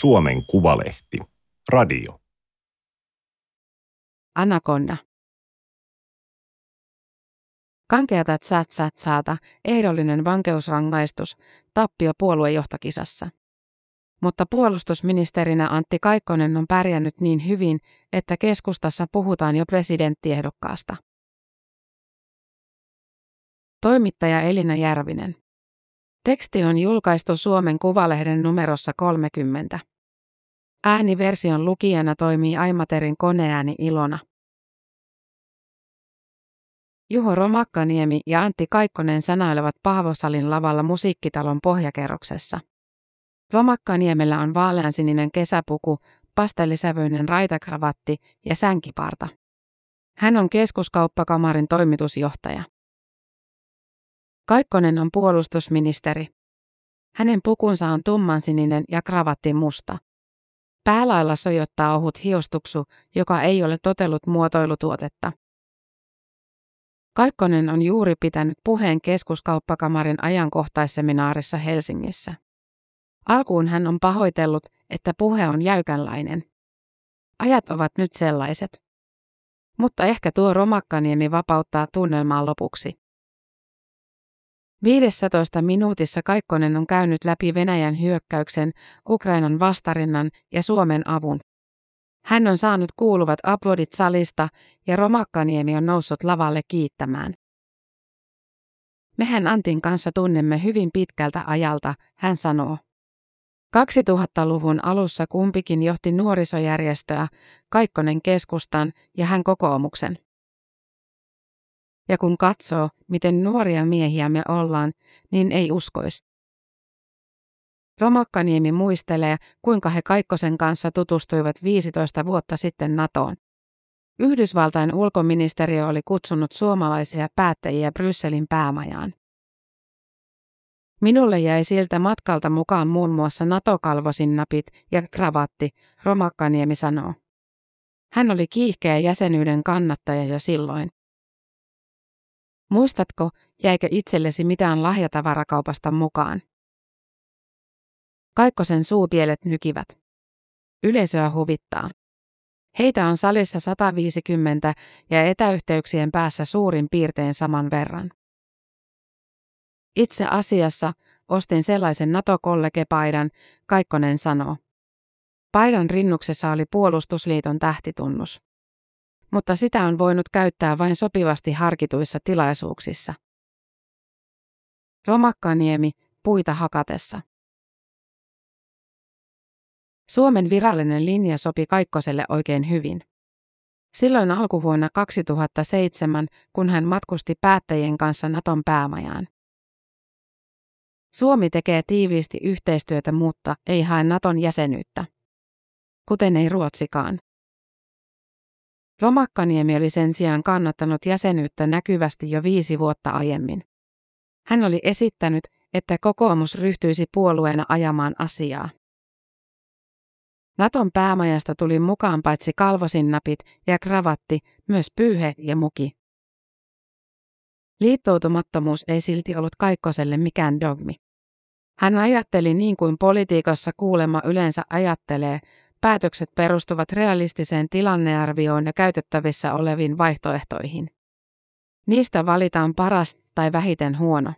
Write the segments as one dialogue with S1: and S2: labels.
S1: Suomen Kuvalehti. Radio.
S2: Anaconda. Kankeata tsat saata, ehdollinen vankeusrangaistus, tappio puoluejohtokisassa. Mutta puolustusministerinä Antti Kaikkonen on pärjännyt niin hyvin, että keskustassa puhutaan jo presidenttiehdokkaasta. Toimittaja Elina Järvinen. Teksti on julkaistu Suomen Kuvalehden numerossa 30. Ääniversion lukijana toimii Aimaterin koneääni Ilona. Juho Romakkaniemi ja Antti Kaikkonen sanailevat Paavosalin lavalla musiikkitalon pohjakerroksessa. Romakkaniemellä on vaaleansininen kesäpuku, pastellisävyinen raitakravatti ja sänkiparta. Hän on keskuskauppakamarin toimitusjohtaja. Kaikkonen on puolustusministeri. Hänen pukunsa on tummansininen ja kravatti musta. Päälailla sojottaa ohut hiostuksu, joka ei ole totellut muotoilutuotetta. Kaikkonen on juuri pitänyt puheen keskuskauppakamarin ajankohtaisseminaarissa Helsingissä. Alkuun hän on pahoitellut, että puhe on jäykänlainen. Ajat ovat nyt sellaiset. Mutta ehkä tuo romakkaniemi vapauttaa tunnelmaa lopuksi. 15 minuutissa Kaikkonen on käynyt läpi Venäjän hyökkäyksen, Ukrainan vastarinnan ja Suomen avun. Hän on saanut kuuluvat aplodit salista ja Romakkaniemi on noussut lavalle kiittämään. Mehän Antin kanssa tunnemme hyvin pitkältä ajalta, hän sanoo. 2000-luvun alussa kumpikin johti nuorisojärjestöä, Kaikkonen keskustan ja hän kokoomuksen. Ja kun katsoo, miten nuoria miehiä me ollaan, niin ei uskoisi. Romakkaniemi muistelee, kuinka he Kaikkosen kanssa tutustuivat 15 vuotta sitten NATOon. Yhdysvaltain ulkoministeriö oli kutsunut suomalaisia päättäjiä Brysselin päämajaan. Minulle jäi siltä matkalta mukaan muun muassa NATO-kalvosin napit ja kravatti, Romakkaniemi sanoo. Hän oli kiihkeä jäsenyyden kannattaja jo silloin. Muistatko, jäikö itsellesi mitään lahjatavarakaupasta mukaan? Kaikkosen suupielet nykivät. Yleisöä huvittaa. Heitä on salissa 150 ja etäyhteyksien päässä suurin piirtein saman verran. Itse asiassa ostin sellaisen NATO-kollegepaidan, Kaikkonen sanoo. Paidan rinnuksessa oli puolustusliiton tähtitunnus. Mutta sitä on voinut käyttää vain sopivasti harkituissa tilaisuuksissa. Romakkaniemi, puita hakatessa. Suomen virallinen linja sopi Kaikkoselle oikein hyvin. Silloin alkuvuonna 2007, kun hän matkusti päättäjien kanssa Naton päämajaan. Suomi tekee tiiviisti yhteistyötä, mutta ei hae Naton jäsenyyttä. Kuten ei Ruotsikaan. Romakkaniemi oli sen sijaan kannattanut jäsenyyttä näkyvästi jo viisi vuotta aiemmin. Hän oli esittänyt, että kokoomus ryhtyisi puolueena ajamaan asiaa. Naton päämajasta tuli mukaan paitsi kalvosinnapit ja kravatti, myös pyyhe ja muki. Liittoutumattomuus ei silti ollut Kaikkoselle mikään dogmi. Hän ajatteli niin kuin politiikassa kuulema yleensä ajattelee, päätökset perustuvat realistiseen tilannearvioon ja käytettävissä oleviin vaihtoehtoihin. Niistä valitaan paras tai vähiten huono.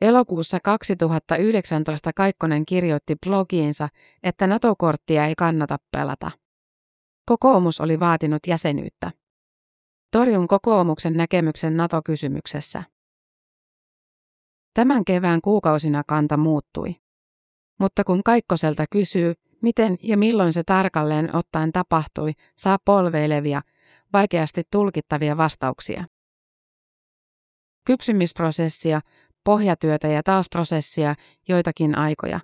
S2: Elokuussa 2019 Kaikkonen kirjoitti blogiinsa, että NATO-korttia ei kannata pelata. Kokoomus oli vaatinut jäsenyyttä. Torjun kokoomuksen näkemyksen NATO-kysymyksessä. Tämän kevään kuukausina kanta muuttui. Mutta kun Kaikkoselta kysyy, miten ja milloin se tarkalleen ottaen tapahtui, saa polveilevia, vaikeasti tulkittavia vastauksia. Kypsymisprosessia, pohjatyötä ja taas prosessia joitakin aikoja.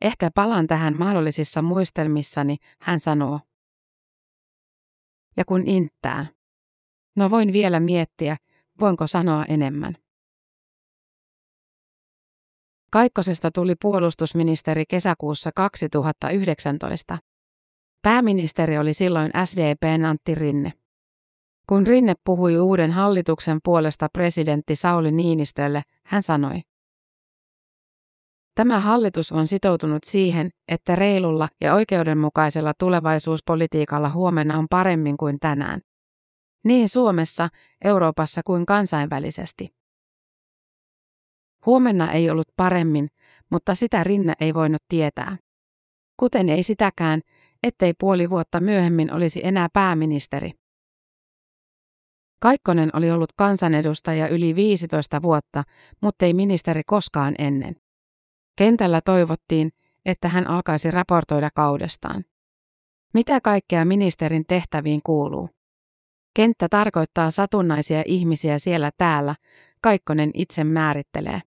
S2: Ehkä palaan tähän mahdollisissa muistelmissani, hän sanoo. Ja kun inttää. No voin vielä miettiä, voinko sanoa enemmän. Kaikkosesta tuli puolustusministeri kesäkuussa 2019. Pääministeri oli silloin SDPn Antti Rinne. Kun Rinne puhui uuden hallituksen puolesta presidentti Sauli Niinistölle, hän sanoi. Tämä hallitus on sitoutunut siihen, että reilulla ja oikeudenmukaisella tulevaisuuspolitiikalla huomenna on paremmin kuin tänään. Niin Suomessa, Euroopassa kuin kansainvälisesti. Huomenna ei ollut paremmin, mutta sitä Rinne ei voinut tietää. Kuten ei sitäkään, ettei puoli vuotta myöhemmin olisi enää pääministeri. Kaikkonen oli ollut kansanedustaja yli 15 vuotta, mutta ei ministeri koskaan ennen. Kentällä toivottiin, että hän alkaisi raportoida kaudestaan. Mitä kaikkea ministerin tehtäviin kuuluu? Kenttä tarkoittaa satunnaisia ihmisiä siellä täällä, Kaikkonen itse määrittelee.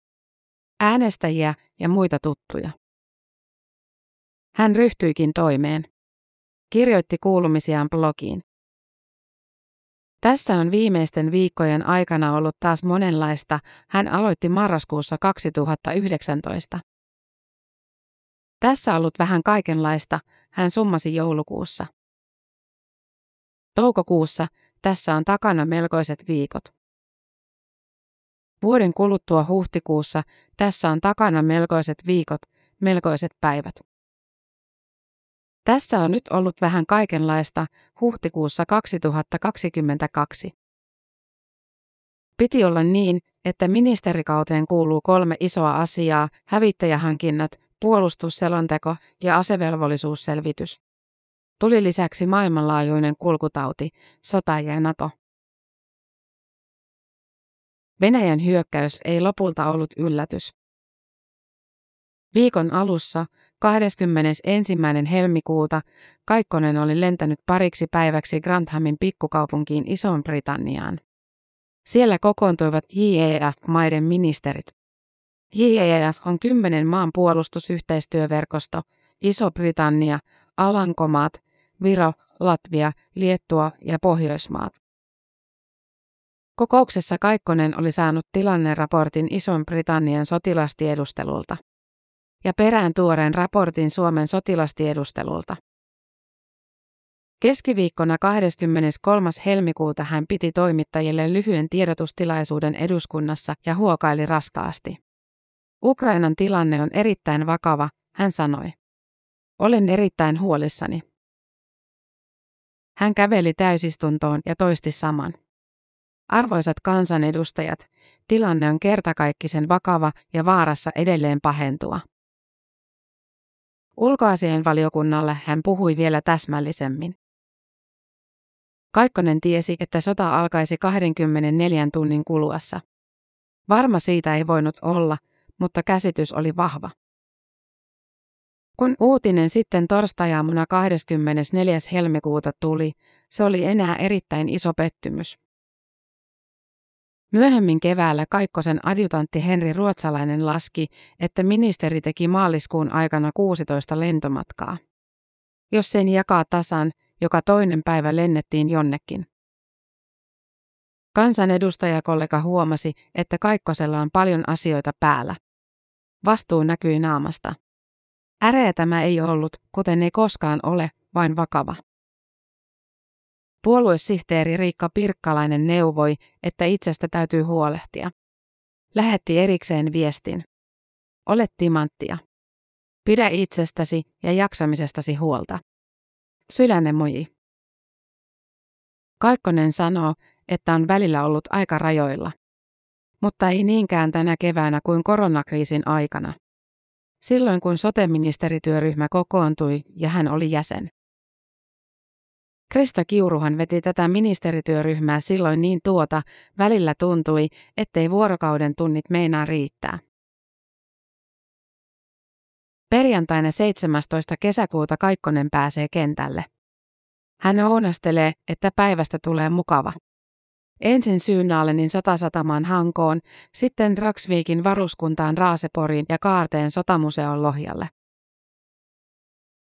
S2: Äänestäjiä ja muita tuttuja. Hän ryhtyikin toimeen. Kirjoitti kuulumisiaan blogiin. Tässä on viimeisten viikkojen aikana ollut taas monenlaista, hän aloitti marraskuussa 2019. Tässä ollut vähän kaikenlaista, hän summasi joulukuussa. Toukokuussa tässä on takana melkoiset viikot. Vuoden kuluttua huhtikuussa tässä on takana melkoiset viikot, melkoiset päivät. Tässä on nyt ollut vähän kaikenlaista huhtikuussa 2022. Piti olla niin, että ministerikauteen kuuluu kolme isoa asiaa, hävittäjähankinnat, puolustusselonteko ja asevelvollisuusselvitys. Tuli lisäksi maailmanlaajuinen kulkutauti, sota ja NATO. Venäjän hyökkäys ei lopulta ollut yllätys. Viikon alussa, 21. helmikuuta, Kaikkonen oli lentänyt pariksi päiväksi Granthamin pikkukaupunkiin Isoon Britanniaan. Siellä kokoontuivat JEF-maiden ministerit. JEF on kymmenen maan puolustusyhteistyöverkosto, Iso-Britannia, Alankomaat, Viro, Latvia, Liettua ja Pohjoismaat. Kokouksessa Kaikkonen oli saanut tilanneraportin Ison-Britannian sotilastiedustelulta ja perään tuoreen raportin Suomen sotilastiedustelulta. Keskiviikkona 23. helmikuuta hän piti toimittajille lyhyen tiedotustilaisuuden eduskunnassa ja huokaili raskaasti. Ukrainan tilanne on erittäin vakava, hän sanoi. Olen erittäin huolissani. Hän käveli täysistuntoon ja toisti saman. Arvoisat kansanedustajat, tilanne on kertakaikkisen vakava ja vaarassa edelleen pahentua. Ulkoasiainvaliokunnalle hän puhui vielä täsmällisemmin. Kaikkonen tiesi, että sota alkaisi 24 tunnin kuluessa. Varma siitä ei voinut olla, mutta käsitys oli vahva. Kun uutinen sitten torstajaamuna 24. helmikuuta tuli, se oli enää erittäin iso pettymys. Myöhemmin keväällä Kaikkosen adjutantti Henri Ruotsalainen laski, että ministeri teki maaliskuun aikana 16 lentomatkaa. Jos sen jakaa tasan, joka toinen päivä lennettiin jonnekin. Kansanedustajakollega huomasi, että Kaikkosella on paljon asioita päällä. Vastuu näkyi naamasta. Äreä tämä ei ollut, kuten ei koskaan ole, vain vakava. Puoluesihteeri Riikka Pirkkalainen neuvoi, että itsestä täytyy huolehtia. Lähetti erikseen viestin. Olet timanttia. Pidä itsestäsi ja jaksamisestasi huolta. Sydänne moji. Kaikkonen sanoo, että on välillä ollut aika rajoilla. Mutta ei niinkään tänä keväänä kuin koronakriisin aikana. Silloin kun soteministerityöryhmä kokoontui ja hän oli jäsen. Krista Kiuruhan veti tätä ministerityöryhmää silloin niin tuota, välillä tuntui, ettei vuorokauden tunnit meinaa riittää. Perjantaina 17. kesäkuuta Kaikkonen pääsee kentälle. Hän ounastelee, että päivästä tulee mukava. Ensin Syynnaalenin sotasatamaan Hankoon, sitten Raksviikin varuskuntaan Raaseporiin ja Kaarteen sotamuseon Lohjalle.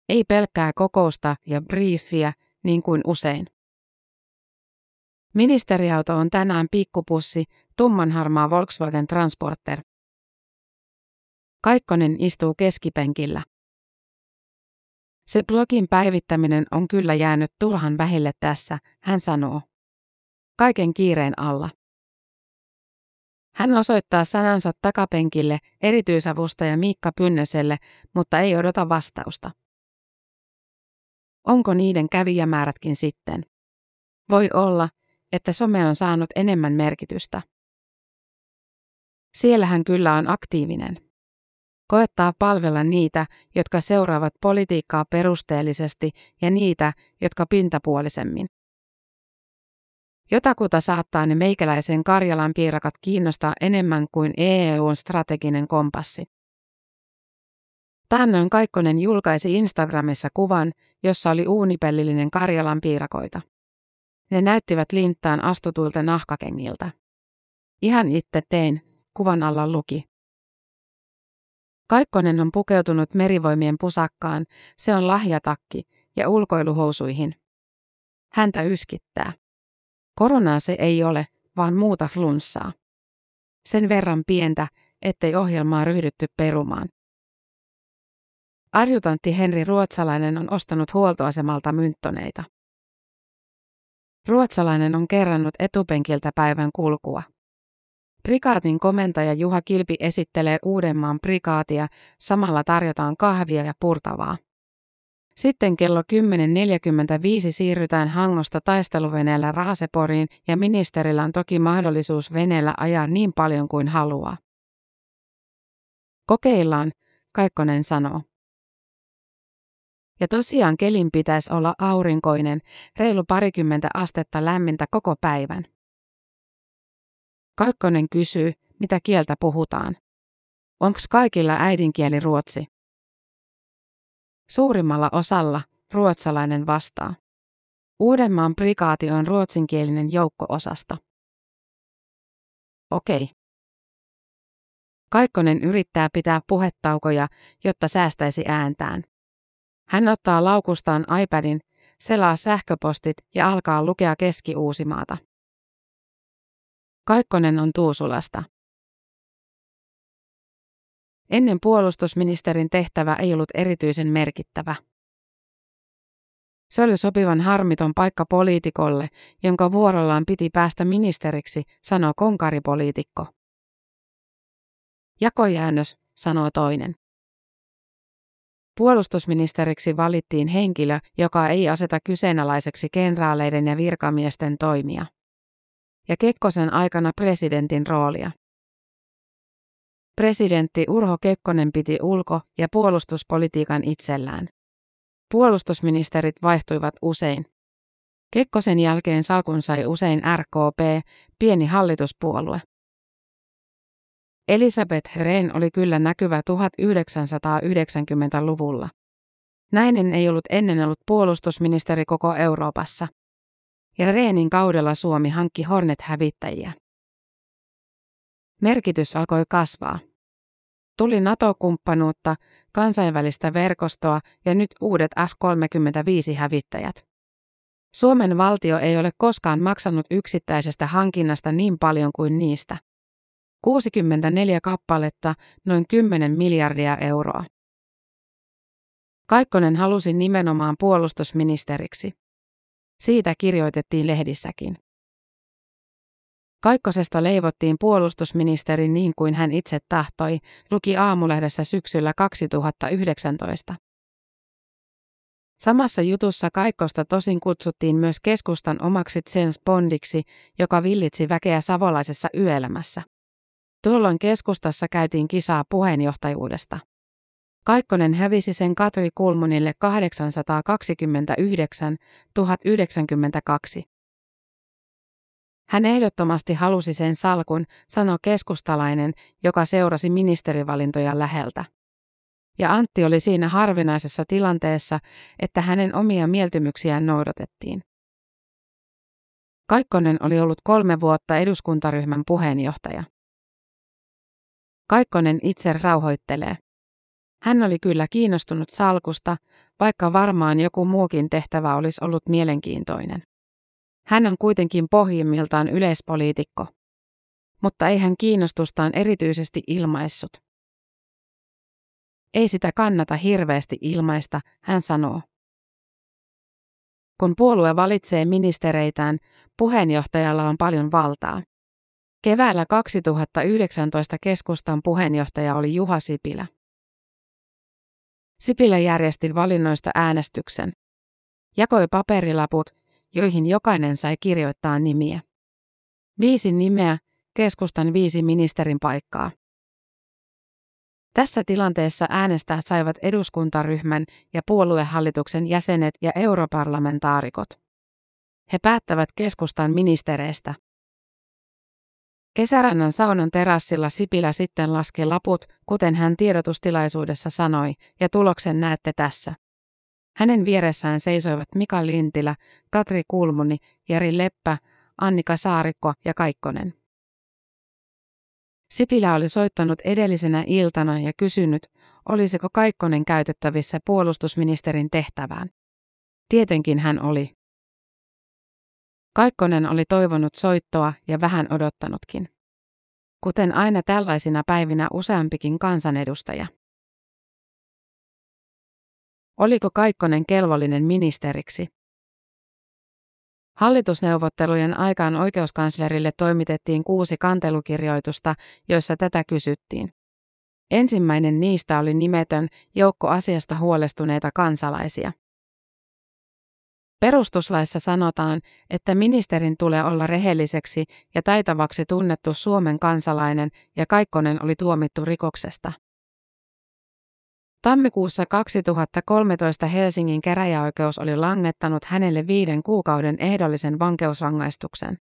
S2: Ei pelkkää kokousta ja briefiä, niin kuin usein. Ministeriauto on tänään pikkupussi, tummanharmaa Volkswagen Transporter. Kaikkonen istuu keskipenkillä. Se blogin päivittäminen on kyllä jäänyt turhan vähille tässä, hän sanoo. Kaiken kiireen alla. Hän osoittaa sanansa takapenkille erityisavustaja Miikka Pynnöselle, mutta ei odota vastausta. Onko niiden kävijämäärätkin sitten? Voi olla, että some on saanut enemmän merkitystä. Siellä hän kyllä on aktiivinen. Koettaa palvella niitä, jotka seuraavat politiikkaa perusteellisesti ja niitä, jotka pintapuolisemmin. Jotakuta saattaa ne meikäläisen Karjalan piirakat kiinnostaa enemmän kuin EUn strateginen kompassi. Taannoin Kaikkonen julkaisi Instagramissa kuvan, jossa oli uunipellillinen Karjalan piirakoita. Ne näyttivät linttaan astutuilta nahkakengiltä. Ihan itse tein, kuvan alla luki. Kaikkonen on pukeutunut merivoimien pusakkaan, se on lahjatakki ja ulkoiluhousuihin. Häntä yskittää. Koronaa se ei ole, vaan muuta flunssaa. Sen verran pientä, ettei ohjelmaa ryhdytty perumaan. Arjutantti Henri Ruotsalainen on ostanut huoltoasemalta mynttoneita. Ruotsalainen on kerrannut etupenkiltä päivän kulkua. Prikaatin komentaja Juha Kilpi esittelee Uudenmaan prikaatia, samalla tarjotaan kahvia ja purtavaa. Sitten kello 10.45 siirrytään Hangosta taisteluveneellä Raaseporiin ja ministerillä on toki mahdollisuus veneellä ajaa niin paljon kuin haluaa. Kokeillaan, Kaikkonen sanoo. Ja tosiaan kelin pitäisi olla aurinkoinen, reilu parikymmentä astetta lämmintä koko päivän. Kaikkonen kysyy, mitä kieltä puhutaan. Onks kaikilla äidinkieli ruotsi? Suurimmalla osalla ruotsalainen vastaa. Uudenmaan prikaati on ruotsinkielinen joukko-osasta. Okei. Kaikkonen yrittää pitää puhetaukoja, jotta säästäisi ääntään. Hän ottaa laukustaan iPadin, selaa sähköpostit ja alkaa lukea Keski-Uusimaata. Kaikkonen on Tuusulasta. Ennen puolustusministerin tehtävä ei ollut erityisen merkittävä. Se oli sopivan harmiton paikka poliitikolle, jonka vuorollaan piti päästä ministeriksi, sanoo konkaripoliitikko. Jakojäännös, sanoo toinen. Puolustusministeriksi valittiin henkilö, joka ei aseta kyseenalaiseksi kenraaleiden ja virkamiesten toimia. Ja Kekkosen aikana presidentin roolia. Presidentti Urho Kekkonen piti ulko- ja puolustuspolitiikan itsellään. Puolustusministerit vaihtuivat usein. Kekkosen jälkeen salkun sai usein RKP, pieni hallituspuolue. Elisabeth Rehn oli kyllä näkyvä 1990-luvulla. Näinen ei ollut ennen ollut puolustusministeri koko Euroopassa. Ja Rehnin kaudella Suomi hankki Hornet-hävittäjiä. Merkitys alkoi kasvaa. Tuli NATO-kumppanuutta, kansainvälistä verkostoa ja nyt uudet F-35-hävittäjät. Suomen valtio ei ole koskaan maksanut yksittäisestä hankinnasta niin paljon kuin niistä. 64 kappaletta, noin 10 miljardia euroa. Kaikkonen halusi nimenomaan puolustusministeriksi. Siitä kirjoitettiin lehdissäkin. Kaikkosesta leivottiin puolustusministeri niin kuin hän itse tahtoi, luki aamulehdessä syksyllä 2019. Samassa jutussa Kaikkosta tosin kutsuttiin myös keskustan omaksi James Bondiksi, joka villitsi väkeä savolaisessa yöelämässä. Tuolloin keskustassa käytiin kisaa puheenjohtajuudesta. Kaikkonen hävisi sen Katri Kulmunille 829 1092. Hän ehdottomasti halusi sen salkun, sanoi keskustalainen, joka seurasi ministerivalintoja läheltä. Ja Antti oli siinä harvinaisessa tilanteessa, että hänen omia mieltymyksiään noudatettiin. Kaikkonen oli ollut kolme vuotta eduskuntaryhmän puheenjohtaja. Kaikkonen itse rauhoittelee. Hän oli kyllä kiinnostunut salkusta, vaikka varmaan joku muukin tehtävä olisi ollut mielenkiintoinen. Hän on kuitenkin pohjimmiltaan yleispoliitikko. Mutta ei hän kiinnostustaan erityisesti ilmaissut. Ei sitä kannata hirveästi ilmaista, hän sanoo. Kun puolue valitsee ministereitään, puheenjohtajalla on paljon valtaa. Keväällä 2019 keskustan puheenjohtaja oli Juha Sipilä. Sipilä järjesti valinnoista äänestyksen. Jakoi paperilaput, joihin jokainen sai kirjoittaa nimiä. Viisi nimeä, keskustan viisi ministerin paikkaa. Tässä tilanteessa äänestää saivat eduskuntaryhmän ja puoluehallituksen jäsenet ja europarlamentaarikot. He päättävät keskustan ministereistä. Kesärannan saunan terassilla Sipilä sitten laski laput, kuten hän tiedotustilaisuudessa sanoi, ja tuloksen näette tässä. Hänen vieressään seisoivat Mika Lintilä, Katri Kulmuni, Jari Leppä, Annika Saarikko ja Kaikkonen. Sipilä oli soittanut edellisenä iltana ja kysynyt, olisiko Kaikkonen käytettävissä puolustusministerin tehtävään. Tietenkin hän oli. Kaikkonen oli toivonut soittoa ja vähän odottanutkin. Kuten aina tällaisina päivinä useampikin kansanedustaja. Oliko Kaikkonen kelvollinen ministeriksi? Hallitusneuvottelujen aikaan oikeuskanslerille toimitettiin kuusi kantelukirjoitusta, joissa tätä kysyttiin. Ensimmäinen niistä oli nimetön joukko asiasta huolestuneita kansalaisia. Perustuslaissa sanotaan, että ministerin tulee olla rehelliseksi ja taitavaksi tunnettu Suomen kansalainen ja Kaikkonen oli tuomittu rikoksesta. Tammikuussa 2013 Helsingin käräjäoikeus oli langettanut hänelle viiden kuukauden ehdollisen vankeusrangaistuksen.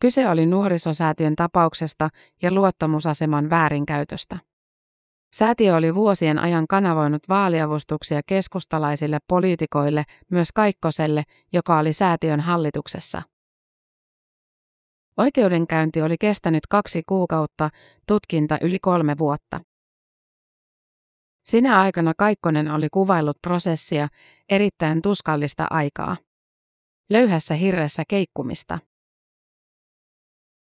S2: Kyse oli nuorisosäätiön tapauksesta ja luottamusaseman väärinkäytöstä. Säätiö oli vuosien ajan kanavoinut vaaliavustuksia keskustalaisille poliitikoille, myös Kaikkoselle, joka oli säätiön hallituksessa. Oikeudenkäynti oli kestänyt kaksi kuukautta, tutkinta yli kolme vuotta. Sinä aikana Kaikkonen oli kuvaillut prosessia, erittäin tuskallista aikaa. Löyhässä hirressä keikkumista.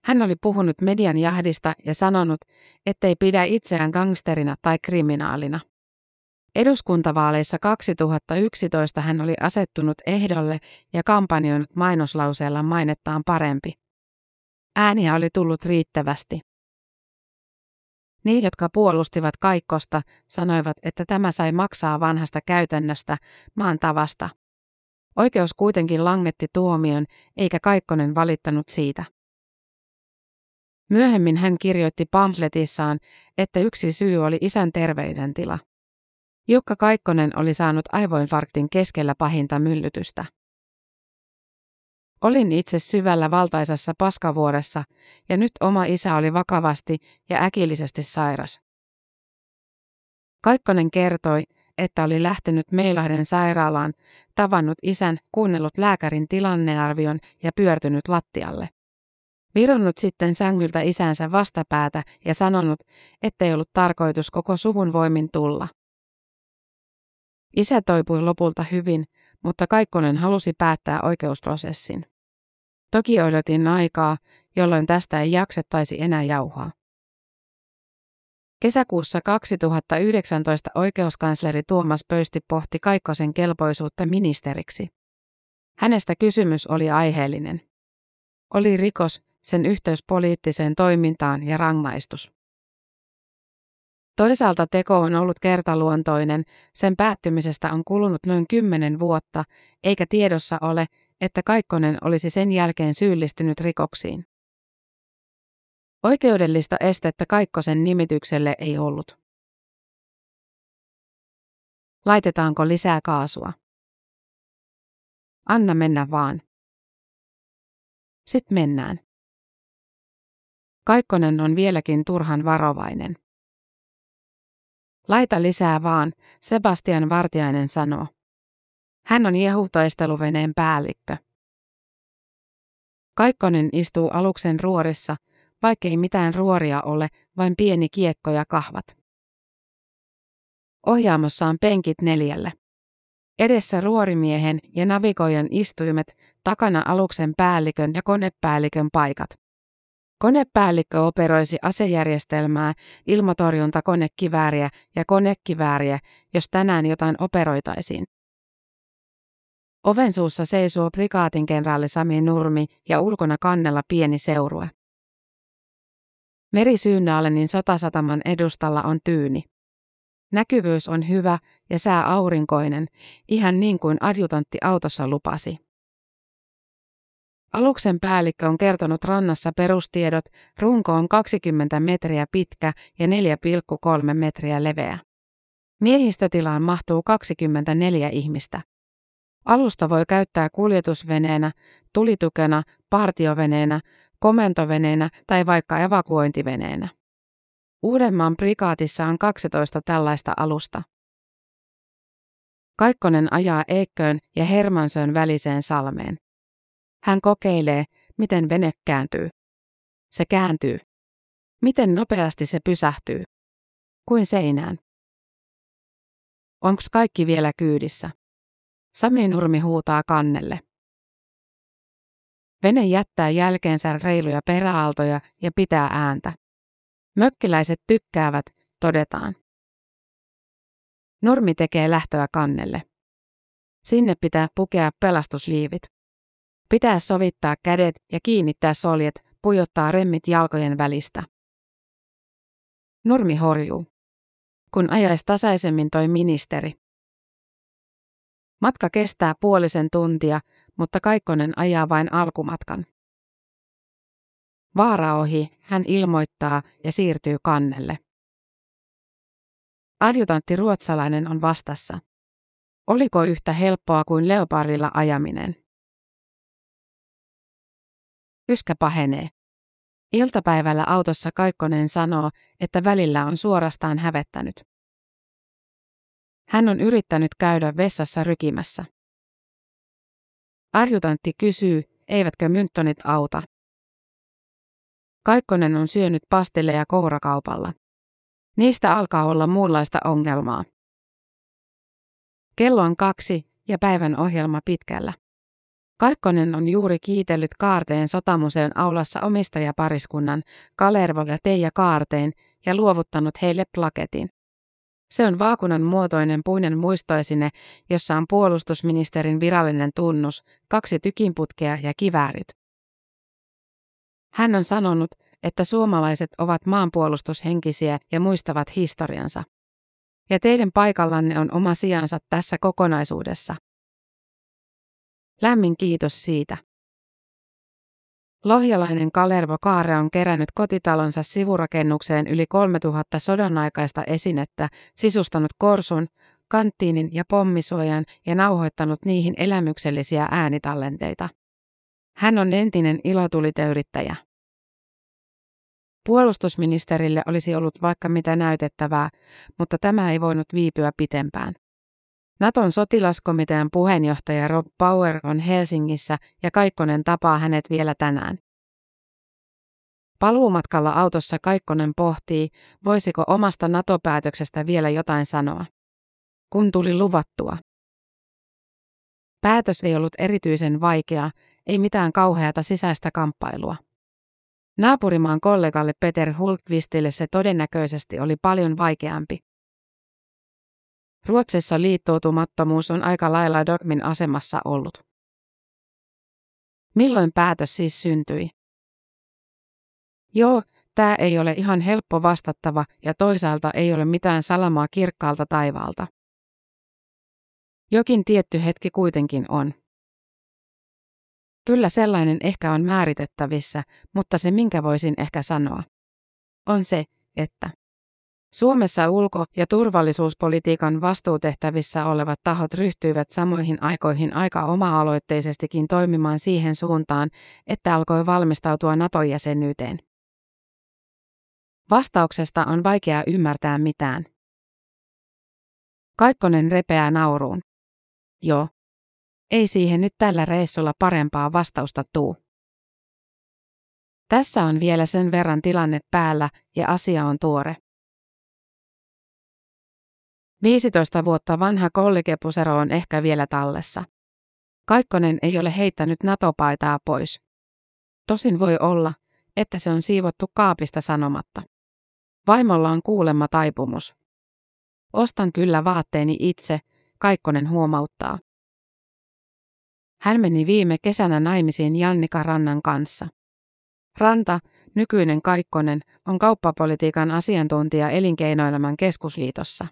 S2: Hän oli puhunut median jahdista ja sanonut, ettei pidä itseään gangsterina tai kriminaalina. Eduskuntavaaleissa 2011 hän oli asettunut ehdolle ja kampanjoinut mainoslauseella mainettaan parempi. Ääniä oli tullut riittävästi. Niin, jotka puolustivat Kaikkosta, sanoivat, että tämä sai maksaa vanhasta käytännöstä, maan tavasta. Oikeus kuitenkin langetti tuomion, eikä Kaikkonen valittanut siitä. Myöhemmin hän kirjoitti pamfletissaan, että yksi syy oli isän terveydentila. Jukka Kaikkonen oli saanut aivoinfarktin keskellä pahinta myllytystä. Olin itse syvällä valtaisessa paskavuoressa, ja nyt oma isä oli vakavasti ja äkillisesti sairas. Kaikkonen kertoi, että oli lähtenyt Meilahden sairaalaan, tavannut isän, kuunnellut lääkärin tilannearvion ja pyörtynyt lattialle. Vironnut sitten sängyltä isänsä vastapäätä ja sanonut, ettei ollut tarkoitus koko suvun voimin tulla. Isä toipui lopulta hyvin, mutta Kaikkonen halusi päättää oikeusprosessin. Toki odotin aikaa, jolloin tästä ei jaksettaisi enää jauhaa. Kesäkuussa 2019 oikeuskansleri Tuomas Pöysti pohti Kaikkosen kelpoisuutta ministeriksi. Hänestä kysymys oli aiheellinen. Oli rikos, sen yhteys poliittiseen toimintaan ja rangaistus. Toisaalta teko on ollut kertaluontoinen, sen päättymisestä on kulunut noin kymmenen vuotta, eikä tiedossa ole, että Kaikkonen olisi sen jälkeen syyllistynyt rikoksiin. Oikeudellista estettä Kaikkosen nimitykselle ei ollut. Laitetaanko lisää kaasua? Anna mennä vaan. Sitten mennään. Kaikkonen on vieläkin turhan varovainen. Laita lisää vaan, Sebastian Vartiainen sanoo. Hän on jehutaisteluveneen päällikkö. Kaikkonen istuu aluksen ruorissa, vaikkei mitään ruoria ole, vain pieni kiekko ja kahvat. Ohjaamossa on penkit neljälle. Edessä ruorimiehen ja navigoijan istuimet, takana aluksen päällikön ja konepäällikön paikat. Konepäällikkö operoisi asejärjestelmää, ilmatorjuntakonekivääriä ja konekivääriä, jos tänään jotain operoitaisiin. Oven suussa seisoo prikaatin kenraali Sami Nurmi ja ulkona kannella pieni seurue. Merisyynnaalenin sotasataman edustalla on tyyni. Näkyvyys on hyvä ja sää aurinkoinen, ihan niin kuin adjutantti autossa lupasi. Aluksen päällikkö on kertonut rannassa perustiedot, runko on 20 metriä pitkä ja 4,3 metriä leveä. Miehistötilaan mahtuu 24 ihmistä. Alusta voi käyttää kuljetusveneenä, tulitukena, partioveneenä, komentoveneenä tai vaikka evakuointiveneenä. Uudenmaan prikaatissa on 12 tällaista alusta. Kaikkonen ajaa Eekköön ja Hermansön väliseen salmeen. Hän kokeilee, miten vene kääntyy. Se kääntyy. Miten nopeasti se pysähtyy? Kuin seinään. Onks kaikki vielä kyydissä? Sami Nurmi huutaa kannelle. Vene jättää jälkeensä reiluja peräaaltoja ja pitää ääntä. Mökkiläiset tykkäävät, todetaan. Nurmi tekee lähtöä kannelle. Sinne pitää pukea pelastusliivit. Pitää sovittaa kädet ja kiinnittää soljet, pujottaa remmit jalkojen välistä. Nurmi horjuu. Kun ajaisi tasaisemmin toi ministeri. Matka kestää puolisen tuntia, mutta Kaikkonen ajaa vain alkumatkan. Vaara ohi, hän ilmoittaa ja siirtyy kannelle. Adjutantti ruotsalainen on vastassa. Oliko yhtä helppoa kuin leopardilla ajaminen? Yskä pahenee. Iltapäivällä autossa Kaikkonen sanoo, että välillä on suorastaan hävettänyt. Hän on yrittänyt käydä vessassa rykimässä. Arjutantti kysyy, eivätkö mynttonit auta. Kaikkonen on syönyt pastilleja kourakaupalla. Niistä alkaa olla muunlaista ongelmaa. Kello on kaksi ja päivän ohjelma pitkällä. Kaikkonen on juuri kiitellyt Kaarteen sotamuseon aulassa omistajapariskunnan Kalervo ja Teija Kaarteen ja luovuttanut heille plaketin. Se on vaakunan muotoinen puinen muistoisine, jossa on puolustusministerin virallinen tunnus, kaksi tykinputkea ja kiväärit. Hän on sanonut, että suomalaiset ovat maanpuolustushenkisiä ja muistavat historiansa. Ja teidän paikallanne on oma sijansa tässä kokonaisuudessa. Lämmin kiitos siitä. Lohjalainen Kalervo Kaare on kerännyt kotitalonsa sivurakennukseen yli 3000 sodan-aikaista esinettä, sisustanut korsun, kanttiinin ja pommisuojan ja nauhoittanut niihin elämyksellisiä äänitallenteita. Hän on entinen ilotuliteyrittäjä. Puolustusministerille olisi ollut vaikka mitä näytettävää, mutta tämä ei voinut viipyä pitempään. Naton sotilaskomitean puheenjohtaja Rob Power on Helsingissä ja Kaikkonen tapaa hänet vielä tänään. Paluumatkalla autossa Kaikkonen pohtii, voisiko omasta NATO-päätöksestä vielä jotain sanoa. Kun tuli luvattua. Päätös ei ollut erityisen vaikea, ei mitään kauheata sisäistä kamppailua. Naapurimaan kollegalle Peter Hultqvistille se todennäköisesti oli paljon vaikeampi. Ruotsissa liittoutumattomuus on aika lailla dogmin asemassa ollut. Milloin päätös siis syntyi? Joo, tämä ei ole ihan helppo vastattava ja toisaalta ei ole mitään salamaa kirkkaalta taivaalta. Jokin tietty hetki kuitenkin on. Kyllä sellainen ehkä on määritettävissä, mutta se minkä voisin ehkä sanoa, on se, että Suomessa ulko- ja turvallisuuspolitiikan vastuutehtävissä olevat tahot ryhtyivät samoihin aikoihin aika oma-aloitteisestikin toimimaan siihen suuntaan, että alkoi valmistautua NATO-jäsenyyteen. Vastauksesta on vaikea ymmärtää mitään. Kaikkonen repeää nauruun. Joo. Ei siihen nyt tällä reissulla parempaa vastausta tuu. Tässä on vielä sen verran tilanne päällä ja asia on tuore. 15 vuotta vanha kollegepusero on ehkä vielä tallessa. Kaikkonen ei ole heittänyt NATO-paitaa pois. Tosin voi olla, että se on siivottu kaapista sanomatta. Vaimolla on kuulemma taipumus. Ostan kyllä vaatteeni itse, Kaikkonen huomauttaa. Hän meni viime kesänä naimisiin Jannika Rannan kanssa. Ranta, nykyinen Kaikkonen, on kauppapolitiikan asiantuntija elinkeinoelämän keskusliitossa.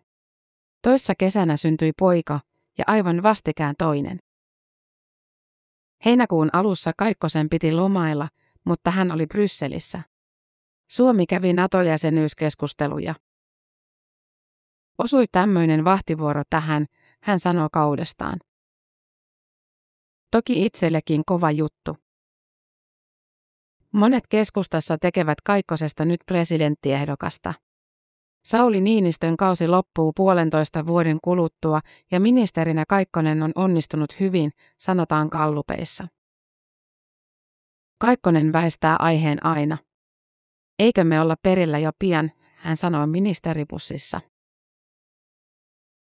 S2: Toissa kesänä syntyi poika ja aivan vastikään toinen. Heinäkuun alussa Kaikkosen piti lomailla, mutta hän oli Brysselissä. Suomi kävi NATO-jäsenyyskeskusteluja. Osui tämmöinen vahtivuoro tähän, hän sanoo kaudestaan. Toki itsellekin kova juttu. Monet keskustassa tekevät Kaikkosesta nyt presidenttiehdokasta. Sauli Niinistön kausi loppuu puolentoista vuoden kuluttua ja ministerinä Kaikkonen on onnistunut hyvin, sanotaan kallupeissa. Kaikkonen väistää aiheen aina. Eikö me olla perillä jo pian, hän sanoo ministeripussissa.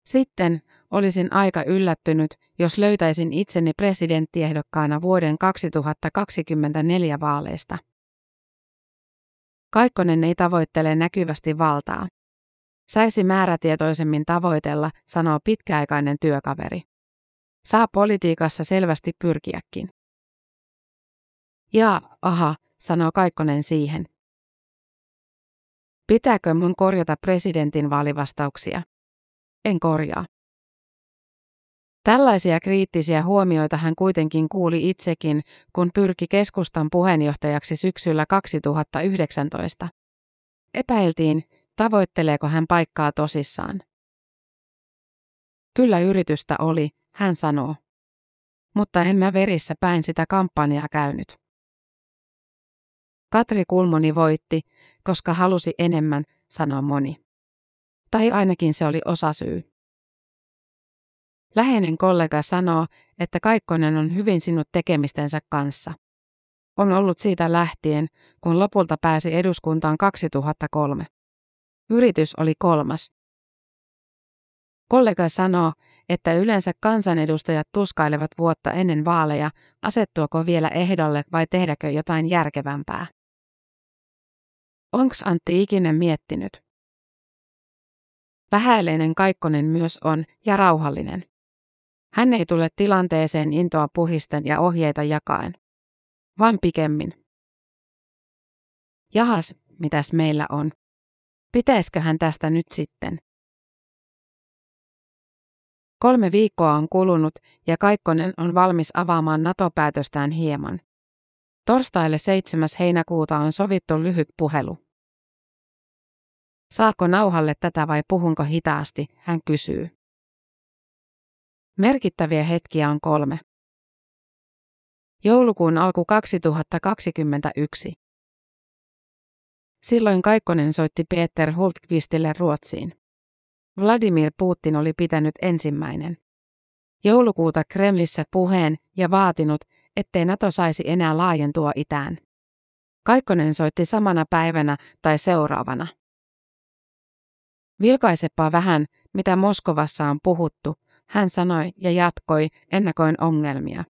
S2: Sitten olisin aika yllättynyt, jos löytäisin itseni presidenttiehdokkaana vuoden 2024 vaaleista. Kaikkonen ei tavoittele näkyvästi valtaa. Saisi määrätietoisemmin tavoitella, sanoo pitkäaikainen työkaveri. Saa politiikassa selvästi pyrkiäkin. Ja, aha, sanoo Kaikkonen siihen. Pitääkö mun korjata presidentin vaalivastauksia? En korjaa. Tällaisia kriittisiä huomioita hän kuitenkin kuuli itsekin, kun pyrki keskustan puheenjohtajaksi syksyllä 2019. Epäiltiin, tavoitteleeko hän paikkaa tosissaan. Kyllä yritystä oli, hän sanoo. Mutta en mä verissä päin sitä kampanjaa käynyt. Katri Kulmoni voitti, koska halusi enemmän, sanoo moni. Tai ainakin se oli osasyy. Läheinen kollega sanoo, että Kaikkonen on hyvin sinut tekemistensä kanssa. On ollut siitä lähtien, kun lopulta pääsi eduskuntaan 2003. Yritys oli kolmas. Kollega sanoo, että yleensä kansanedustajat tuskailevat vuotta ennen vaaleja, asettuako vielä ehdolle vai tehdäkö jotain järkevämpää. Onks Antti ikinä miettinyt? Vähäileinen Kaikkonen myös on ja rauhallinen. Hän ei tule tilanteeseen intoa puhisten ja ohjeita jakaen. Vaan pikemmin. Jahas, mitäs meillä on? Pitäisikö hän tästä nyt sitten? Kolme viikkoa on kulunut ja Kaikkonen on valmis avaamaan NATO-päätöstään hieman. Torstaille 7. heinäkuuta on sovittu lyhyt puhelu. Saako nauhalle tätä vai puhunko hitaasti, hän kysyy. Merkittäviä hetkiä on kolme. Joulukuun alku 2021. Silloin Kaikkonen soitti Peter Hultqvistille Ruotsiin. Vladimir Putin oli pitänyt ensimmäinen. Joulukuuta Kremlissä puheen ja vaatinut, ettei NATO saisi enää laajentua itään. Kaikkonen soitti samana päivänä tai seuraavana. Vilkaisepa vähän, mitä Moskovassa on puhuttu, hän sanoi ja jatkoi, ennakoin ongelmia.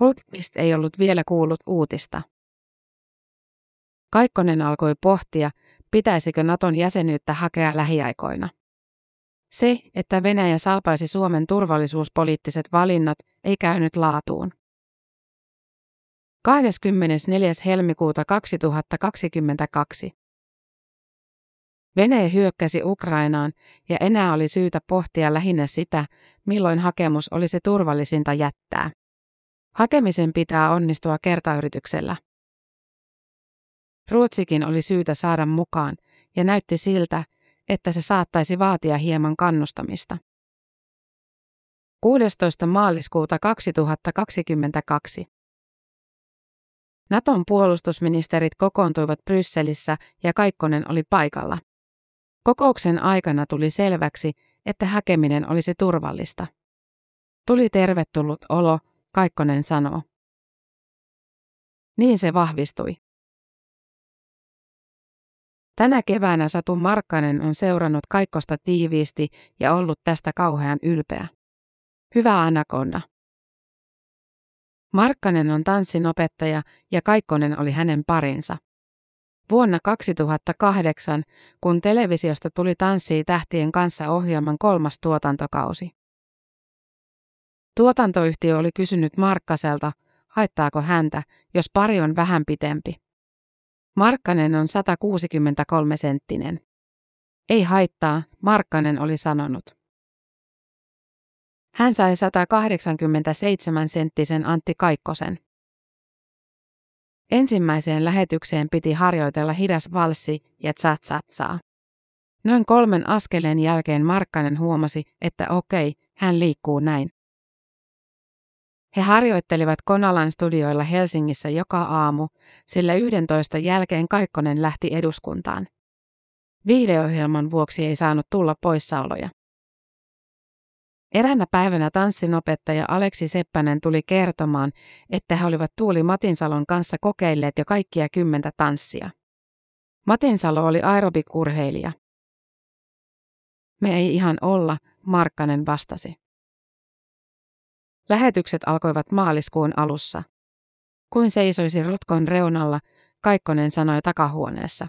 S2: Hultqvist ei ollut vielä kuullut uutista. Kaikkonen alkoi pohtia, pitäisikö Naton jäsenyyttä hakea lähiaikoina. Se, että Venäjä salpaisi Suomen turvallisuuspoliittiset valinnat, ei käynyt laatuun. 24. helmikuuta 2022. Venäjä hyökkäsi Ukrainaan ja enää oli syytä pohtia lähinnä sitä, milloin hakemus olisi turvallisinta jättää. Hakemisen pitää onnistua kertayrityksellä. Ruotsikin oli syytä saada mukaan, ja näytti siltä, että se saattaisi vaatia hieman kannustamista. 16. maaliskuuta 2022. Naton puolustusministerit kokoontuivat Brysselissä ja Kaikkonen oli paikalla. Kokouksen aikana tuli selväksi, että hakeminen olisi turvallista. Tuli tervetullut olo, Kaikkonen sanoo. Niin se vahvistui. Tänä keväänä Satu Markkanen on seurannut Kaikkosta tiiviisti ja ollut tästä kauhean ylpeä. Hyvä Anakonna. Markkanen on tanssinopettaja ja Kaikkonen oli hänen parinsa. Vuonna 2008, kun televisiosta tuli Tanssii tähtien kanssa ohjelman kolmas tuotantokausi. Tuotantoyhtiö oli kysynyt Markkaselta, haittaako häntä, jos pari on vähän pitempi. Markkanen on 163 senttinen. Ei haittaa, Markkanen oli sanonut. Hän sai 187 senttisen Antti Kaikkosen. Ensimmäiseen lähetykseen piti harjoitella hidas valssi ja tsatsatsaa. Noin kolmen askeleen jälkeen Markkanen huomasi, että okei, hän liikkuu näin. He harjoittelivat Konalan studioilla Helsingissä joka aamu, sillä 11 jälkeen Kaikkonen lähti eduskuntaan. Videohjelman vuoksi ei saanut tulla poissaoloja. Eräänä päivänä tanssinopettaja Aleksi Seppänen tuli kertomaan, että he olivat Tuuli Matinsalon kanssa kokeilleet jo kaikkia kymmentä tanssia. Matinsalo oli aerobikurheilija. Me ei ihan olla, Markkanen vastasi. Lähetykset alkoivat maaliskuun alussa. Kuin seisoisi rotkon reunalla, Kaikkonen sanoi takahuoneessa.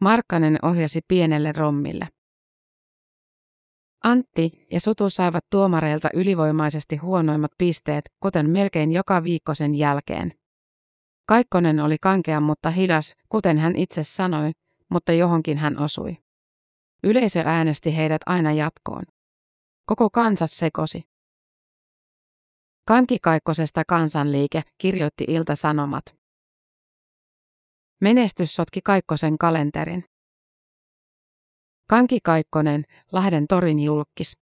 S2: Markkanen ohjasi pienelle rommille. Antti ja Sutu saivat tuomareilta ylivoimaisesti huonoimmat pisteet, kuten melkein joka viikko sen jälkeen. Kaikkonen oli kankea mutta hidas, kuten hän itse sanoi, mutta johonkin hän osui. Yleisö äänesti heidät aina jatkoon. Koko kansa sekosi. Kankikaikkosesta kansanliike kirjoitti Ilta-Sanomat. Menestys sotki Kaikkosen kalenterin. Kanki Kaikkonen, Lahden torin julkis.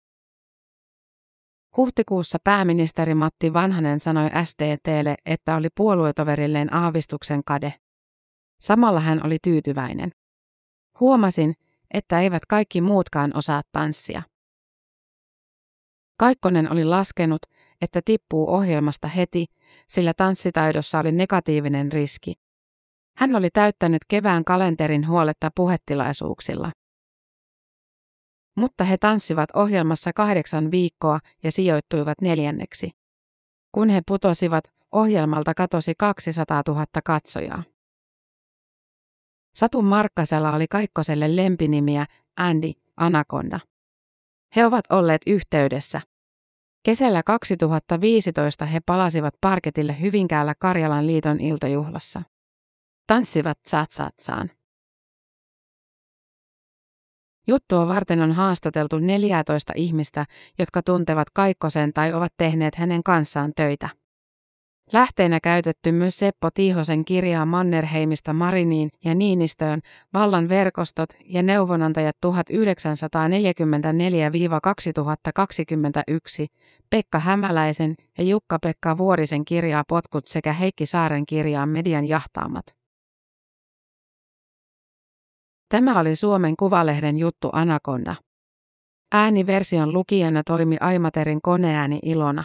S2: Huhtikuussa pääministeri Matti Vanhanen sanoi STTlle, että oli puoluetoverilleen aavistuksen kade. Samalla hän oli tyytyväinen. Huomasin, että eivät kaikki muutkaan osaa tanssia. Kaikkonen oli laskenut, että tippuu ohjelmasta heti, sillä tanssitaidossa oli negatiivinen riski. Hän oli täyttänyt kevään kalenterin huoletta puhetilaisuuksilla. Mutta he tanssivat ohjelmassa kahdeksan viikkoa ja sijoittuivat neljänneksi. Kun he putosivat, ohjelmalta katosi 200 000 katsojaa. Satu Markkasella oli Kaikkoselle lempinimiä Andy Anaconda. He ovat olleet yhteydessä. Kesällä 2015 he palasivat parketille Hyvinkäällä Karjalan liiton iltajuhlassa. Tanssivat tsatsatsaan. Juttua varten on haastateltu 14 ihmistä, jotka tuntevat Kaikkosen tai ovat tehneet hänen kanssaan töitä. Lähteenä käytetty myös Seppo Tiihosen kirjaa Mannerheimista Mariniin ja Niinistöön, vallan verkostot ja neuvonantajat 1944-2021, Pekka Hämäläisen ja Jukka-Pekka Vuorisen kirjaa Potkut sekä Heikki Saaren kirjaa Median jahtaamat. Tämä oli Suomen Kuvalehden juttu Anaconda. Ääniversion lukijana toimi Aimaterin koneääni Ilona.